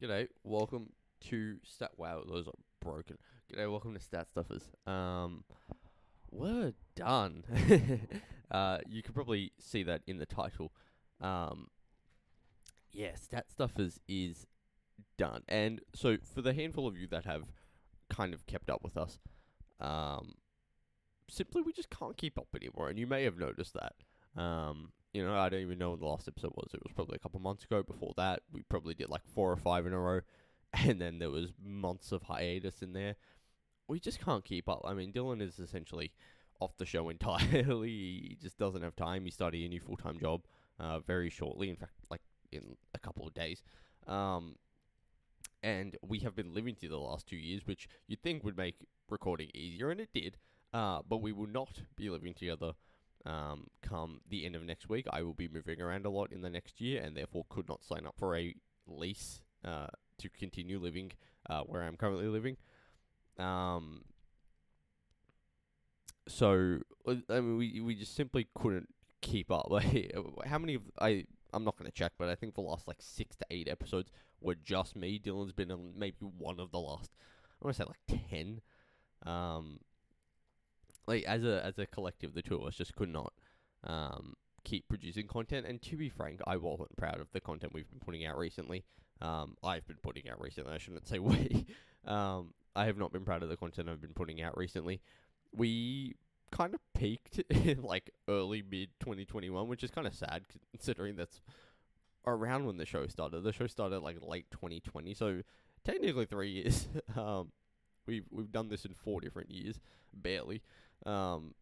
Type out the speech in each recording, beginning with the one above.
G'day, welcome to Stat. Wow, those are broken. G'day, welcome to Stat Stuffers. Um, we're done. uh, you can probably see that in the title. Um, yeah, Stat Stuffers is done. And so, for the handful of you that have kind of kept up with us, um, simply we just can't keep up anymore. And you may have noticed that. Um, you know, I don't even know when the last episode was. It was probably a couple months ago. Before that, we probably did like four or five in a row, and then there was months of hiatus in there. We just can't keep up. I mean, Dylan is essentially off the show entirely. he just doesn't have time. He's starting a new full time job uh, very shortly. In fact, like in a couple of days. Um, and we have been living through the last two years, which you'd think would make recording easier, and it did. Uh, but we will not be living together um, come the end of next week. I will be moving around a lot in the next year, and therefore could not sign up for a lease uh, to continue living uh, where I'm currently living. Um, so uh, I mean, we we just simply couldn't keep up. How many of I I'm not gonna check, but I think the last like six to eight episodes were just me. Dylan's been on maybe one of the last. I want to say like ten. Um, like as a as a collective, the two of us just could not um, keep producing content. And to be frank, I wasn't proud of the content we've been putting out recently. Um, I've been putting out recently. I shouldn't say we. um, I have not been proud of the content I've been putting out recently. We kind of peaked in like early mid 2021, which is kind of sad considering that's around when the show started. The show started like late 2020, so technically three years. um, we've we've done this in four different years, barely. Um,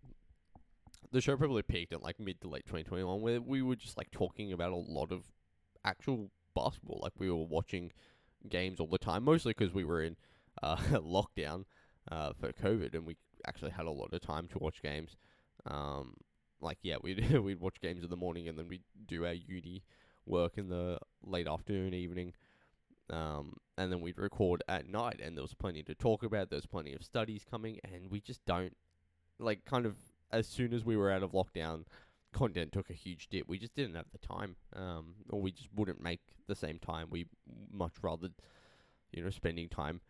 the show probably peaked at like mid to late 2021, where we were just like talking about a lot of actual basketball. Like we were watching games all the time, mostly because we were in uh, lockdown uh, for COVID, and we actually had a lot of time to watch games. Um, like yeah, we'd we'd watch games in the morning, and then we'd do our uni work in the late afternoon, evening. Um, and then we'd record at night, and there was plenty to talk about. There's plenty of studies coming, and we just don't like kind of as soon as we were out of lockdown, content took a huge dip. We just didn't have the time, um, or we just wouldn't make the same time. We much rather, you know, spending time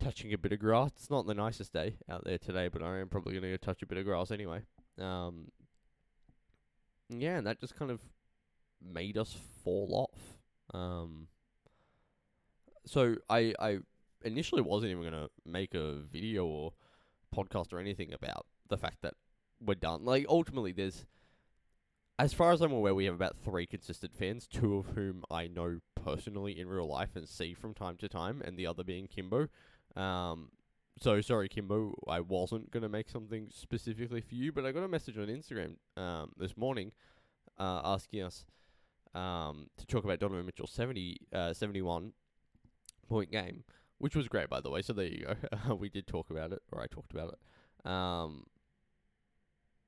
touching a bit of grass. It's not the nicest day out there today, but I am probably going to go touch a bit of grass anyway. Um, yeah, and that just kind of made us fall off. Um, so I I initially wasn't even gonna make a video or podcast or anything about the fact that we're done. Like ultimately, there's as far as I'm aware, we have about three consistent fans, two of whom I know personally in real life and see from time to time, and the other being Kimbo. Um, so sorry, Kimbo, I wasn't gonna make something specifically for you, but I got a message on Instagram um, this morning uh, asking us um, to talk about Donovan Mitchell's 70, uh, 71 point game, which was great, by the way. So there you go. we did talk about it, or I talked about it. Um,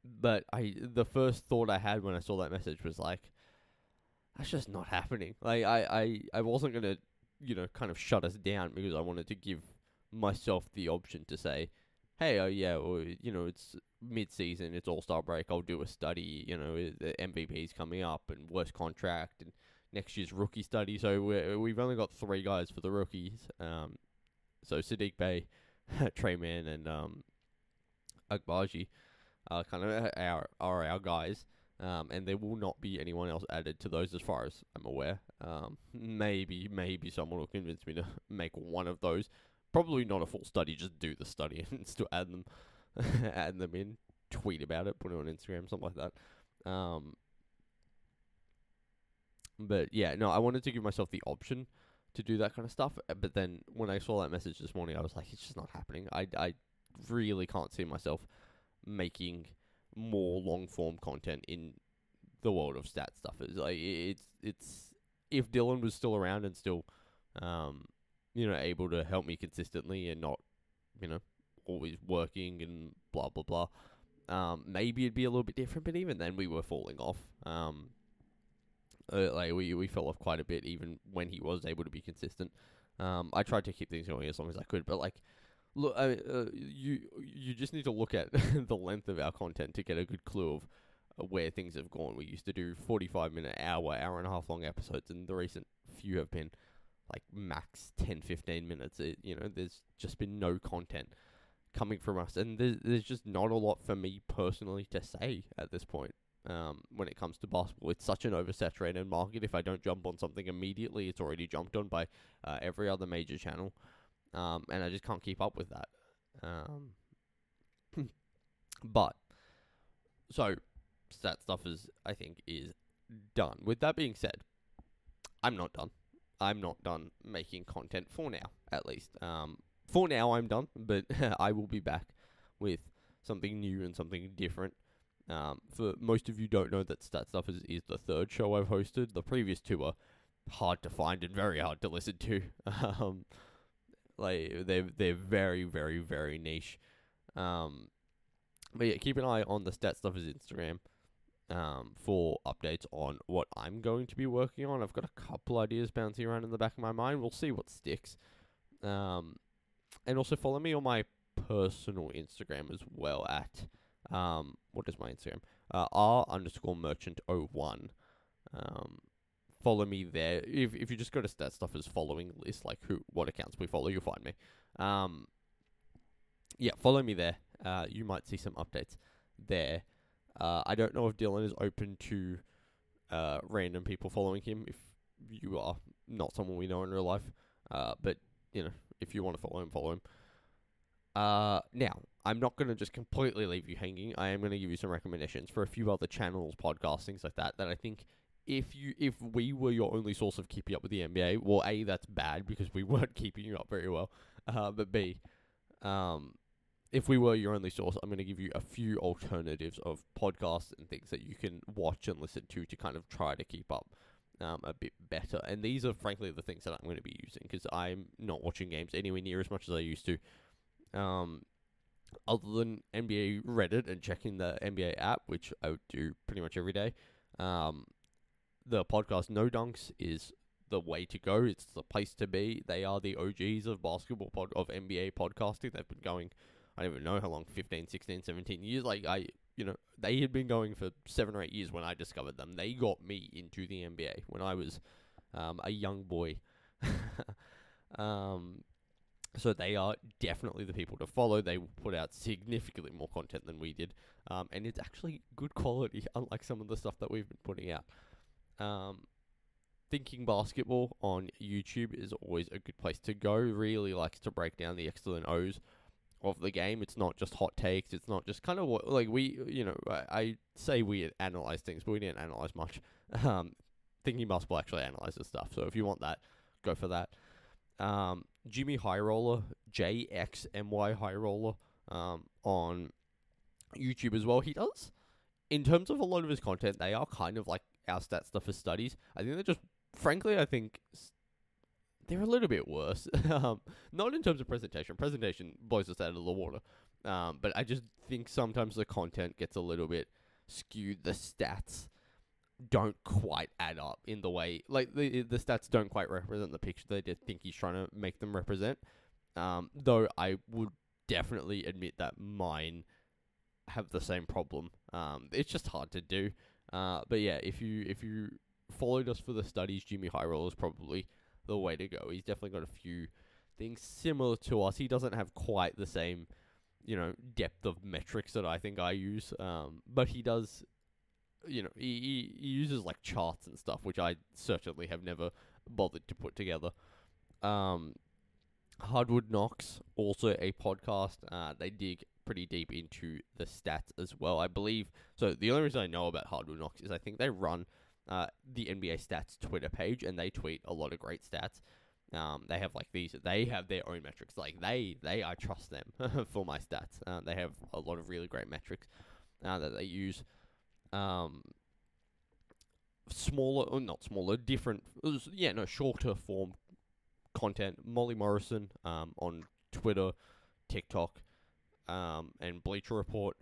but I, the first thought I had when I saw that message was like, that's just not happening. Like I, I, I wasn't gonna, you know, kind of shut us down because I wanted to give myself the option to say, hey, oh yeah, or you know, it's mid-season, it's All-Star break. I'll do a study. You know, the MVP's coming up and worst contract and next year's rookie study. So we we've only got three guys for the rookies. Um, so Saddiq Bey, Tre Mann, and um, Agbaji are kind of our are our guys. Um, and there will not be anyone else added to those as far as I'm aware. Um, maybe, maybe someone will convince me to make one of those. Probably not a full study, just do the study and still add them, add them in, tweet about it, put it on Instagram, something like that. Um, but yeah, no, I wanted to give myself the option to do that kind of stuff. uh, But then when I saw that message this morning, I was like, it's just not happening. I, I really can't see myself making more long form content in the world of stat stuff. It's like it's it's if Dylan was still around and still, um, you know, able to help me consistently and not, you know, always working and blah blah blah. Um, maybe it'd be a little bit different, but even then we were falling off. Um, uh, like we we fell off quite a bit even when he was able to be consistent. Um, I tried to keep things going as long as I could, but like, look, I, uh, you you just need to look at the length of our content to get a good clue of uh, where things have gone. We used to do forty five minute, hour, hour and a half long episodes, and the recent few have been like max 10, 15 minutes. It, you know, there's just been no content coming from us, and there's there's just not a lot for me personally to say at this point. Um, when it comes to basketball, it's such an oversaturated market. If I don't jump on something immediately, it's already jumped on by uh, every other major channel, um, and I just can't keep up with that. Um, but so stat stuff is I think is done. With that being said, I'm not done. I'm not done making content for now, at least. Um, for now, I'm done, but I will be back with something new and something different. Um, for most of you don't know that Stat Stuff is, is the third show I've hosted. The previous two are hard to find and very hard to listen to. Um, like they're they're very very very niche. Um, but yeah, keep an eye on the Stat Stuffers Instagram um, for updates on what I'm going to be working on. I've got a couple ideas bouncing around in the back of my mind. We'll see what sticks. Um, and also follow me on my personal Instagram as well at um, what is my Instagram? Uh, R underscore merchant 01. Um, follow me there. If if you just go to Stat Stuffers following list, like who what accounts we follow, you'll find me. Um, yeah, follow me there. Uh, you might see some updates there. Uh, I don't know if Dylan is open to uh, random people following him. If you are not someone we know in real life, uh, but you know, if you want to follow him, follow him. Uh, now I'm not going to just completely leave you hanging. I am going to give you some recommendations for a few other channels, podcasts, things like that. That I think if you if we were your only source of keeping up with the NBA, well, a that's bad because we weren't keeping you up very well. Uh, but b, um, if we were your only source, I'm going to give you a few alternatives of podcasts and things that you can watch and listen to to kind of try to keep up um, a bit better. And these are frankly the things that I'm going to be using because I'm not watching games anywhere near as much as I used to. Um, other than NBA Reddit and checking the NBA app, which I would do pretty much every day, um, the podcast No Dunks is the way to go. It's the place to be. They are the OGs of basketball pod of NBA podcasting. They've been going I don't even know how long 15, 16, 17 years. Like I, you know, they had been going for seven or eight years when I discovered them. They got me into the NBA when I was um, a young boy. um, so they are definitely the people to follow. They put out significantly more content than we did, um, and it's actually good quality, unlike some of the stuff that we've been putting out. Um, Thinking Basketball on YouTube is always a good place to go. Really likes to break down the X's and O's of the game. It's not just hot takes. It's not just kind of what like we you know I, I say we analyze things, but we didn't analyze much. Um, thinking basketball actually analyzes stuff. So if you want that, go for that. Um, Jimmy High Roller, JXMY High Roller, um, on YouTube as well. He does, in terms of a lot of his content, they are kind of like our stat stuff for studies. I think they're just, frankly, I think they're a little bit worse. um, not in terms of presentation. Presentation blows us out of the water. Um, but I just think sometimes the content gets a little bit skewed. The stats don't quite add up in the way like the the stats don't quite represent the picture they think he's trying to make them represent. Um, though I would definitely admit that mine have the same problem. Um, it's just hard to do. Uh, but yeah, if you if you followed us for the studies, Jimmy High is probably the way to go. He's definitely got a few things similar to us. He doesn't have quite the same, you know, depth of metrics that I think I use. Um, but he does, you know, he, he, he uses like charts and stuff, which I certainly have never bothered to put together. Um, Hardwood Knox, also a podcast. Uh, they dig pretty deep into the stats as well. I believe so. The only reason I know about Hardwood Knox is I think they run uh, the NBA Stats Twitter page, and they tweet a lot of great stats. Um, they have like these. They have their own metrics. Like they, they, I trust them for my stats. Uh, they have a lot of really great metrics uh, that they use. Um, smaller, or not smaller, different. Yeah, no, shorter form content. Molly Morrison um, on Twitter, TikTok, um, and Bleacher Report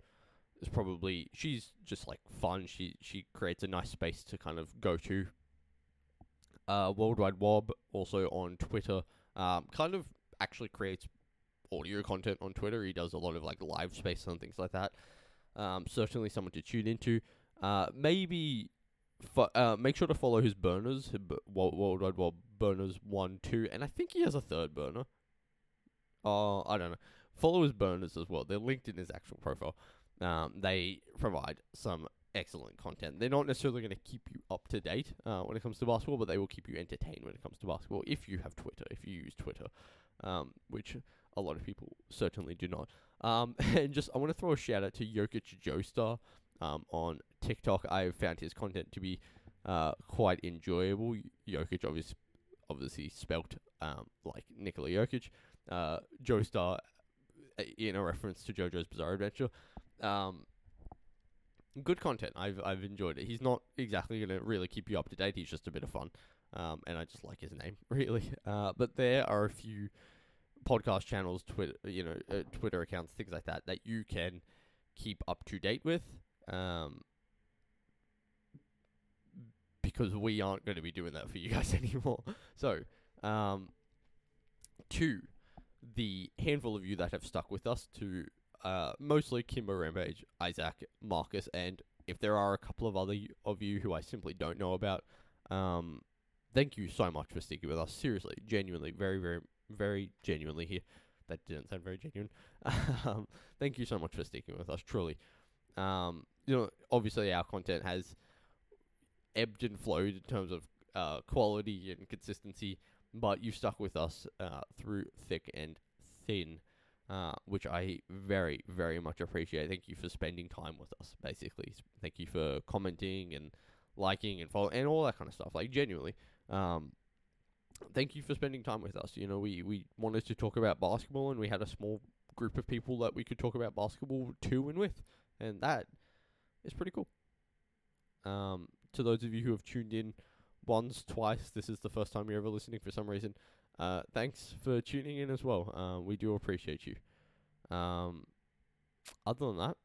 is probably she's just like fun. She she creates a nice space to kind of go to. Uh, Worldwide Wob also on Twitter, um, kind of actually creates audio content on Twitter. He does a lot of like live space and things like that. Um, certainly someone to tune into. Uh, maybe fo- uh, make sure to follow his burners, his bu- World World Wide Wob burners one, two, and I think he has a third burner. Oh, I don't know. Follow his burners as well. They're linked in his actual profile. Um, they provide some excellent content. They're not necessarily going to keep you up to date uh, when it comes to basketball, but they will keep you entertained when it comes to basketball. If you have Twitter, if you use Twitter, um, which a lot of people certainly do not. Um, and just I want to throw a shout out to Jokic Joestar um, on TikTok. I've found his content to be uh, quite enjoyable. Jokic obviously obviously spelt um, like Nikola Jokic. Uh, Joestar in a reference to JoJo's Bizarre Adventure. Um, good content. I've I've enjoyed it. He's not exactly gonna really keep you up to date. He's just a bit of fun. Um, and I just like his name really. Uh, but there are a few podcast channels, Twitter, you know, uh, Twitter accounts, things like that that you can keep up to date with. Um, because we aren't going to be doing that for you guys anymore. So, um, to the handful of you that have stuck with us, to uh, mostly Kimbo Rampage, Isaac, Marcus, and if there are a couple of other of you who I simply don't know about, um, thank you so much for sticking with us. Seriously, genuinely, very, very, very genuinely here. That didn't sound very genuine. um, thank you so much for sticking with us, truly. Um, you know, obviously our content has ebbed and flowed in terms of uh, quality and consistency, but you stuck with us uh, through thick and thin, uh, which I very, very much appreciate. Thank you for spending time with us, basically. Thank you for commenting and liking and following and all that kind of stuff. Like, genuinely. Um, thank you for spending time with us. You know, we, we wanted to talk about basketball and we had a small group of people that we could talk about basketball to and with. And that is pretty cool. Um, to those of you who have tuned in once, twice, this is the first time you're ever listening for some reason. Uh, thanks for tuning in as well. Uh, we do appreciate you. Um, other than that,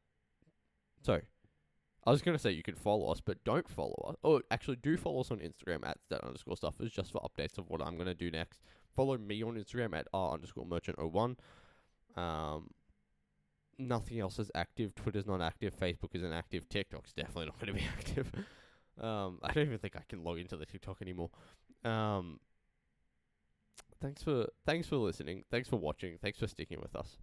so I was gonna say you can follow us, but don't follow us. Oh, actually, do follow us on Instagram at stat underscore stuffers just for updates of what I'm gonna do next. Follow me on Instagram at r underscore merchant 01. Um, nothing else is active. Twitter's not active. Facebook isn't active. TikTok's definitely not going to be active. Um, I don't even think I can log into the TikTok anymore. Um, thanks for thanks for listening. Thanks for watching. Thanks for sticking with us.